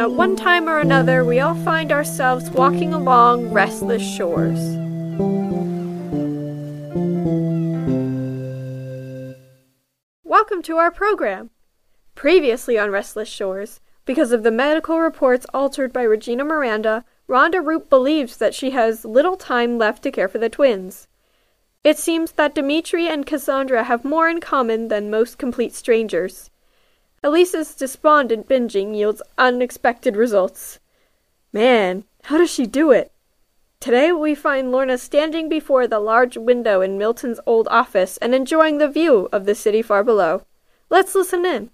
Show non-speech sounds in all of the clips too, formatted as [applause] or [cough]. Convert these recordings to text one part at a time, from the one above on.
At one time or another, we all find ourselves walking along restless shores. Welcome to our program. Previously on Restless Shores, because of the medical reports altered by Regina Miranda, Rhonda Root believes that she has little time left to care for the twins. It seems that Dimitri and Cassandra have more in common than most complete strangers. Elise's despondent binging yields unexpected results. Man, how does she do it? Today we find Lorna standing before the large window in Milton's old office and enjoying the view of the city far below. Let's listen in.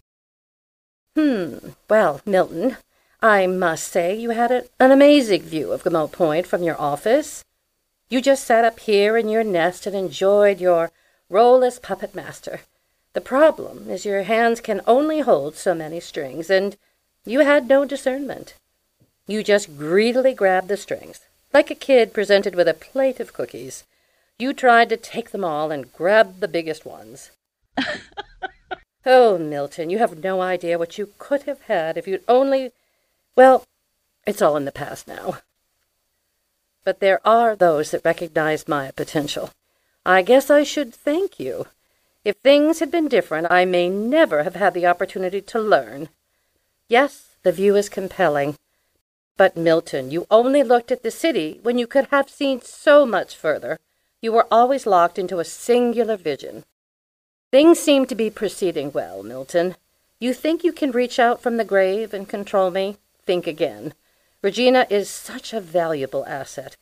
Hmm. Well, Milton, I must say you had an amazing view of Gamote Point from your office. You just sat up here in your nest and enjoyed your role as puppet master. The problem is your hands can only hold so many strings, and you had no discernment. You just greedily grabbed the strings, like a kid presented with a plate of cookies. You tried to take them all and grab the biggest ones. [laughs] oh, Milton, you have no idea what you could have had if you'd only. Well, it's all in the past now. But there are those that recognize my potential. I guess I should thank you. If things had been different, I may never have had the opportunity to learn. Yes, the view is compelling. But, Milton, you only looked at the city when you could have seen so much further. You were always locked into a singular vision. Things seem to be proceeding well, Milton. You think you can reach out from the grave and control me? Think again. Regina is such a valuable asset.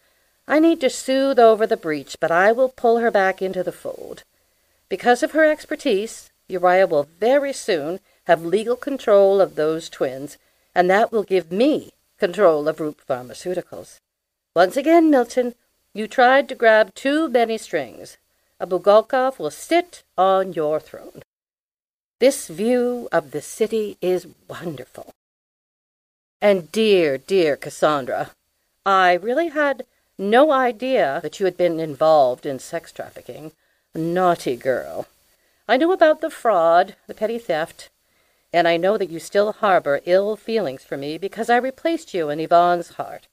I need to soothe over the breach, but I will pull her back into the fold. Because of her expertise, Uriah will very soon have legal control of those twins, and that will give me control of Root Pharmaceuticals. Once again, Milton, you tried to grab too many strings. A Bulgakov will sit on your throne. This view of the city is wonderful. And dear, dear Cassandra, I really had no idea that you had been involved in sex trafficking. Naughty girl. I knew about the fraud, the petty theft, and I know that you still harbor ill feelings for me because I replaced you in Yvonne's heart.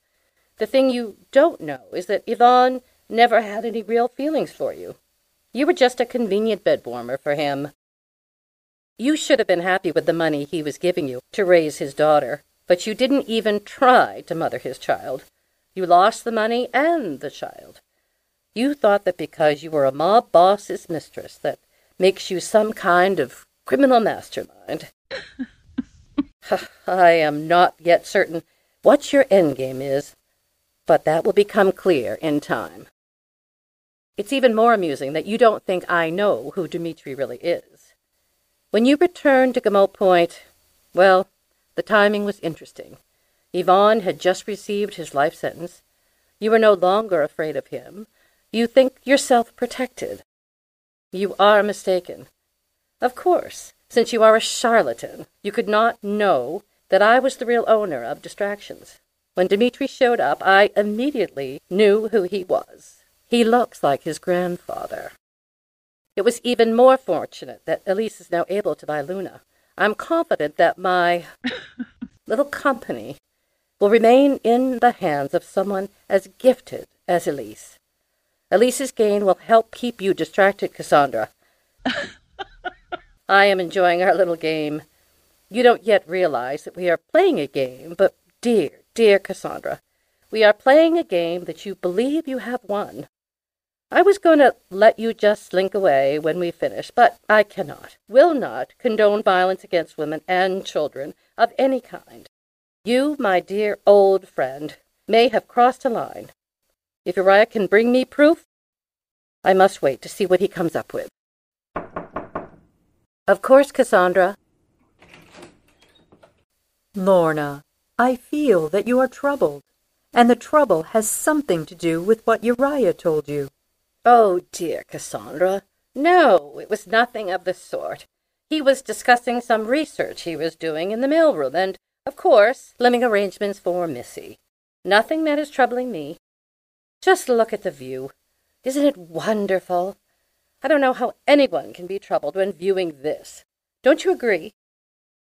The thing you don't know is that Yvonne never had any real feelings for you. You were just a convenient bed warmer for him. You should have been happy with the money he was giving you to raise his daughter but you didn't even try to mother his child. You lost the money and the child. You thought that because you were a mob boss's mistress, that makes you some kind of criminal mastermind. [laughs] I am not yet certain what your end game is, but that will become clear in time. It's even more amusing that you don't think I know who Dimitri really is. When you returned to Gamote Point, well, the timing was interesting. Yvonne had just received his life sentence. You were no longer afraid of him. You think yourself protected. You are mistaken. Of course, since you are a charlatan, you could not know that I was the real owner of distractions. When Dimitri showed up, I immediately knew who he was. He looks like his grandfather. It was even more fortunate that Elise is now able to buy Luna. I'm confident that my [laughs] little company will remain in the hands of someone as gifted as Elise. Elise's gain will help keep you distracted, Cassandra. [laughs] I am enjoying our little game. You don't yet realize that we are playing a game, but dear, dear Cassandra, we are playing a game that you believe you have won. I was going to let you just slink away when we finish, but I cannot, will not condone violence against women and children of any kind. You, my dear old friend, may have crossed a line. If Uriah can bring me proof, I must wait to see what he comes up with. Of course, Cassandra. Lorna, I feel that you are troubled, and the trouble has something to do with what Uriah told you. Oh, dear Cassandra. No, it was nothing of the sort. He was discussing some research he was doing in the mill mailroom, and, of course, living arrangements for Missy. Nothing that is troubling me. Just look at the view. Isn't it wonderful? I don't know how anyone can be troubled when viewing this. Don't you agree?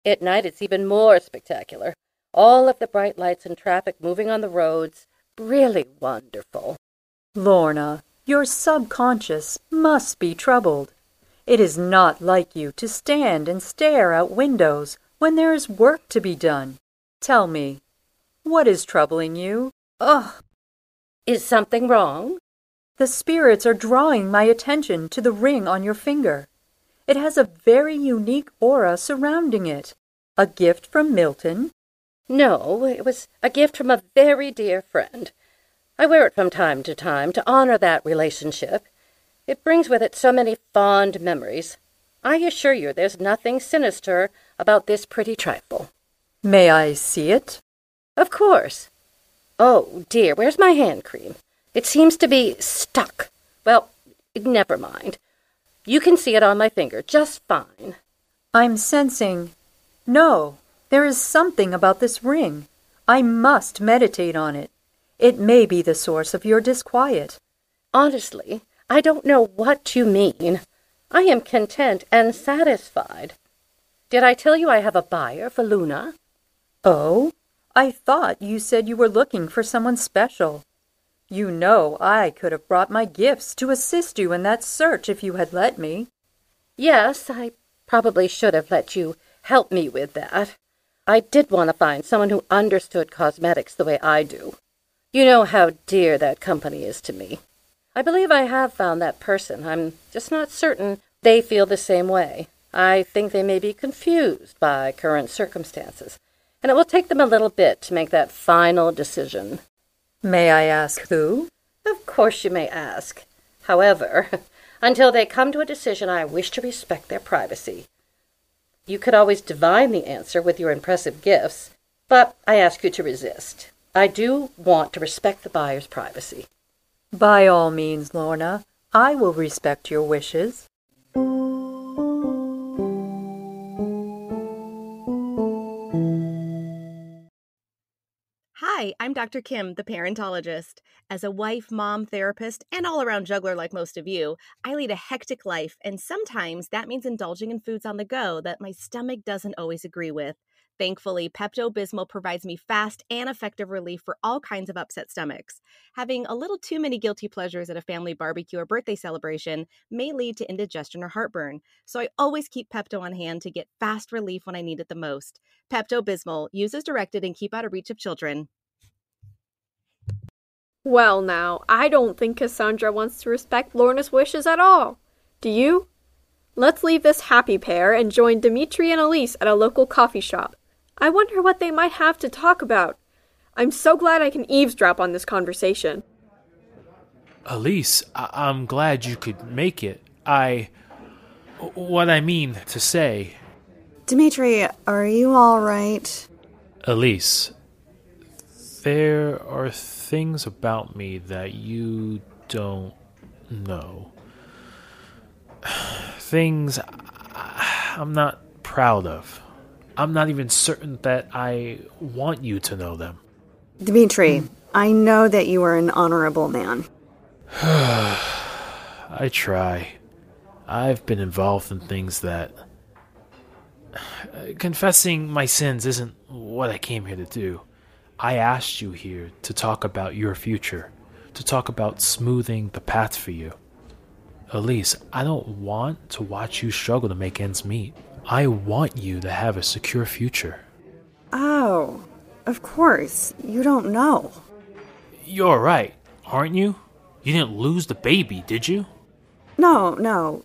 At night it's even more spectacular. All of the bright lights and traffic moving on the roads. Really wonderful. Lorna, your subconscious must be troubled. It is not like you to stand and stare out windows when there is work to be done. Tell me, what is troubling you? Ugh! Is something wrong? The spirits are drawing my attention to the ring on your finger. It has a very unique aura surrounding it. A gift from Milton? No, it was a gift from a very dear friend. I wear it from time to time to honor that relationship. It brings with it so many fond memories. I assure you there's nothing sinister about this pretty trifle. May I see it? Of course. Oh, dear, where's my hand cream? It seems to be stuck. Well, never mind. You can see it on my finger just fine. I'm sensing. No, there is something about this ring. I must meditate on it. It may be the source of your disquiet. Honestly, I don't know what you mean. I am content and satisfied. Did I tell you I have a buyer for Luna? Oh, I thought you said you were looking for someone special. You know I could have brought my gifts to assist you in that search if you had let me. Yes, I probably should have let you help me with that. I did want to find someone who understood cosmetics the way I do. You know how dear that company is to me. I believe I have found that person. I'm just not certain they feel the same way. I think they may be confused by current circumstances, and it will take them a little bit to make that final decision. May I ask who? Of course you may ask. However, [laughs] until they come to a decision, I wish to respect their privacy. You could always divine the answer with your impressive gifts, but I ask you to resist. I do want to respect the buyer's privacy. By all means, Lorna, I will respect your wishes. Hi, I'm Dr. Kim, the parentologist. As a wife, mom, therapist, and all around juggler like most of you, I lead a hectic life, and sometimes that means indulging in foods on the go that my stomach doesn't always agree with. Thankfully, Pepto Bismol provides me fast and effective relief for all kinds of upset stomachs. Having a little too many guilty pleasures at a family barbecue or birthday celebration may lead to indigestion or heartburn, so I always keep Pepto on hand to get fast relief when I need it the most. Pepto Bismol, use as directed and keep out of reach of children. Well, now, I don't think Cassandra wants to respect Lorna's wishes at all. Do you? Let's leave this happy pair and join Dimitri and Elise at a local coffee shop. I wonder what they might have to talk about. I'm so glad I can eavesdrop on this conversation. Elise, I- am glad you could make it. I. What I mean to say. Dimitri, are you alright? Elise, there are things about me that you don't know. [sighs] Things I'm not proud of. I'm not even certain that I want you to know them. Dimitri, I know that you are an honorable man. [sighs] I try. I've been involved in things that. [sighs] Confessing my sins isn't what I came here to do. I asked you here to talk about your future, to talk about smoothing the path for you. Elise, I don't want to watch you struggle to make ends meet. I want you to have a secure future. Oh, of course. You don't know. You're right, aren't you? You didn't lose the baby, did you? No, no.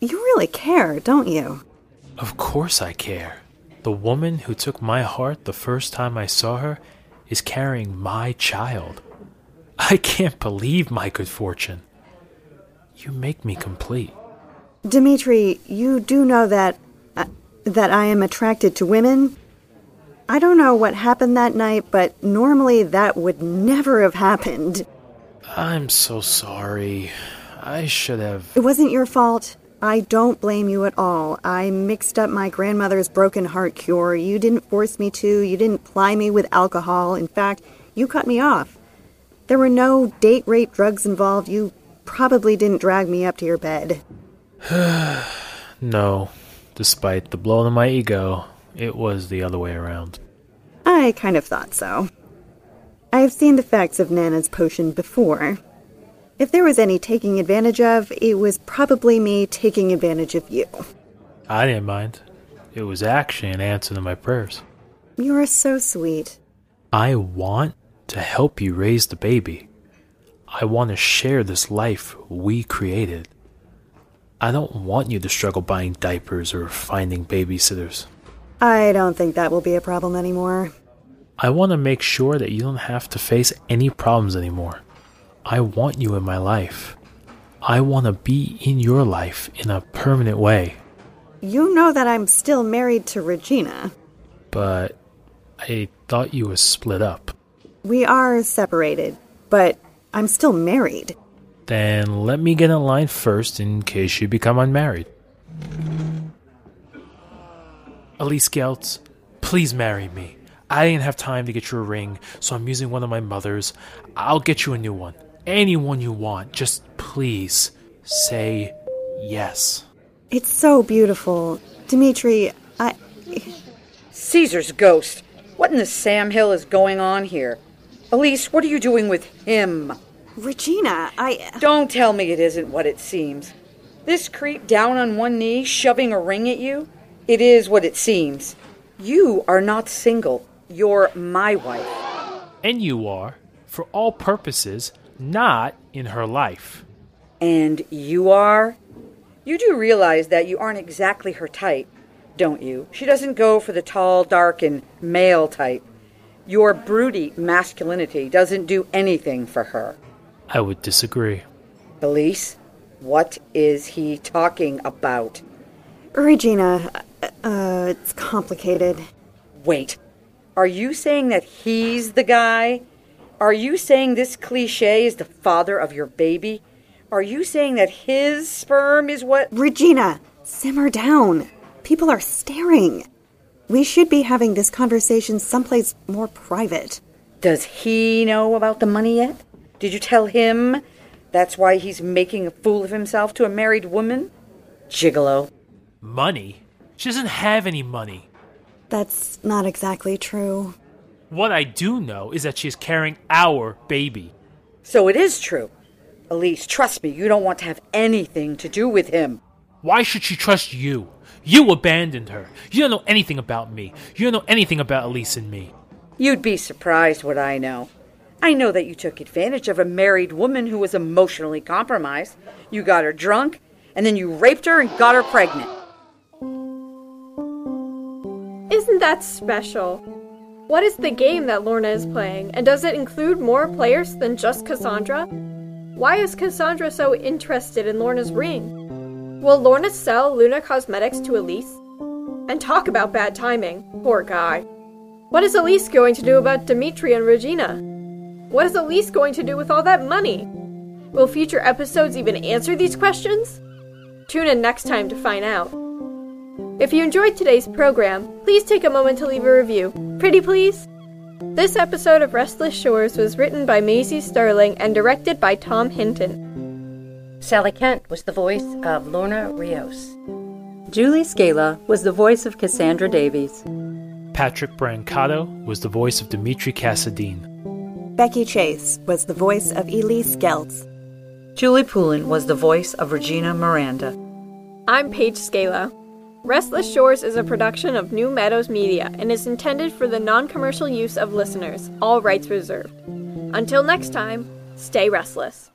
You really care, don't you? Of course I care. The woman who took my heart the first time I saw her is carrying my child. I can't believe my good fortune. You make me complete. Dimitri, you do know that uh, that I am attracted to women. I don't know what happened that night, but normally that would never have happened. I'm so sorry. I should have. It wasn't your fault. I don't blame you at all. I mixed up my grandmother's broken heart cure. You didn't force me to. You didn't ply me with alcohol. In fact, you cut me off. There were no date rape drugs involved. You probably didn't drag me up to your bed. [sighs] no. Despite the blow to my ego, it was the other way around. I kind of thought so. I've seen the effects of Nana's potion before. If there was any taking advantage of, it was probably me taking advantage of you. I didn't mind. It was actually an answer to my prayers. You are so sweet. I want to help you raise the baby. I want to share this life we created. I don't want you to struggle buying diapers or finding babysitters. I don't think that will be a problem anymore. I want to make sure that you don't have to face any problems anymore. I want you in my life. I want to be in your life in a permanent way. You know that I'm still married to Regina. But I thought you were split up. We are separated, but I'm still married. Then let me get in line first in case you become unmarried. Elise Geltz, please marry me. I didn't have time to get you a ring, so I'm using one of my mother's. I'll get you a new one. Anyone you want. Just please say yes. It's so beautiful. Dimitri, I. Caesar's ghost. What in the Sam Hill is going on here? Elise, what are you doing with him? Regina, I. Don't tell me it isn't what it seems. This creep down on one knee, shoving a ring at you? It is what it seems. You are not single. You're my wife. And you are, for all purposes, not in her life. And you are? You do realize that you aren't exactly her type, don't you? She doesn't go for the tall, dark, and male type. Your broody masculinity doesn't do anything for her. I would disagree. Elise, what is he talking about? Regina, uh, it's complicated. Wait, are you saying that he's the guy? Are you saying this cliche is the father of your baby? Are you saying that his sperm is what. Regina, simmer down. People are staring. We should be having this conversation someplace more private. Does he know about the money yet? Did you tell him that's why he's making a fool of himself to a married woman? Gigolo. Money? She doesn't have any money. That's not exactly true. What I do know is that she's carrying our baby. So it is true. Elise, trust me, you don't want to have anything to do with him. Why should she trust you? You abandoned her. You don't know anything about me. You don't know anything about Elise and me. You'd be surprised what I know. I know that you took advantage of a married woman who was emotionally compromised. You got her drunk, and then you raped her and got her pregnant. Isn't that special? What is the game that Lorna is playing, and does it include more players than just Cassandra? Why is Cassandra so interested in Lorna's ring? Will Lorna sell Luna Cosmetics to Elise? And talk about bad timing. Poor guy. What is Elise going to do about Dimitri and Regina? What is Elise going to do with all that money? Will future episodes even answer these questions? Tune in next time to find out. If you enjoyed today's program, please take a moment to leave a review. Pretty please? This episode of Restless Shores was written by Maisie Sterling and directed by Tom Hinton. Sally Kent was the voice of Lorna Rios. Julie Scala was the voice of Cassandra Davies. Patrick Brancato was the voice of Dimitri Cassadine. Becky Chase was the voice of Elise Geltz. Julie Poulin was the voice of Regina Miranda. I'm Paige Scala. Restless Shores is a production of New Meadows Media and is intended for the non commercial use of listeners, all rights reserved. Until next time, stay restless.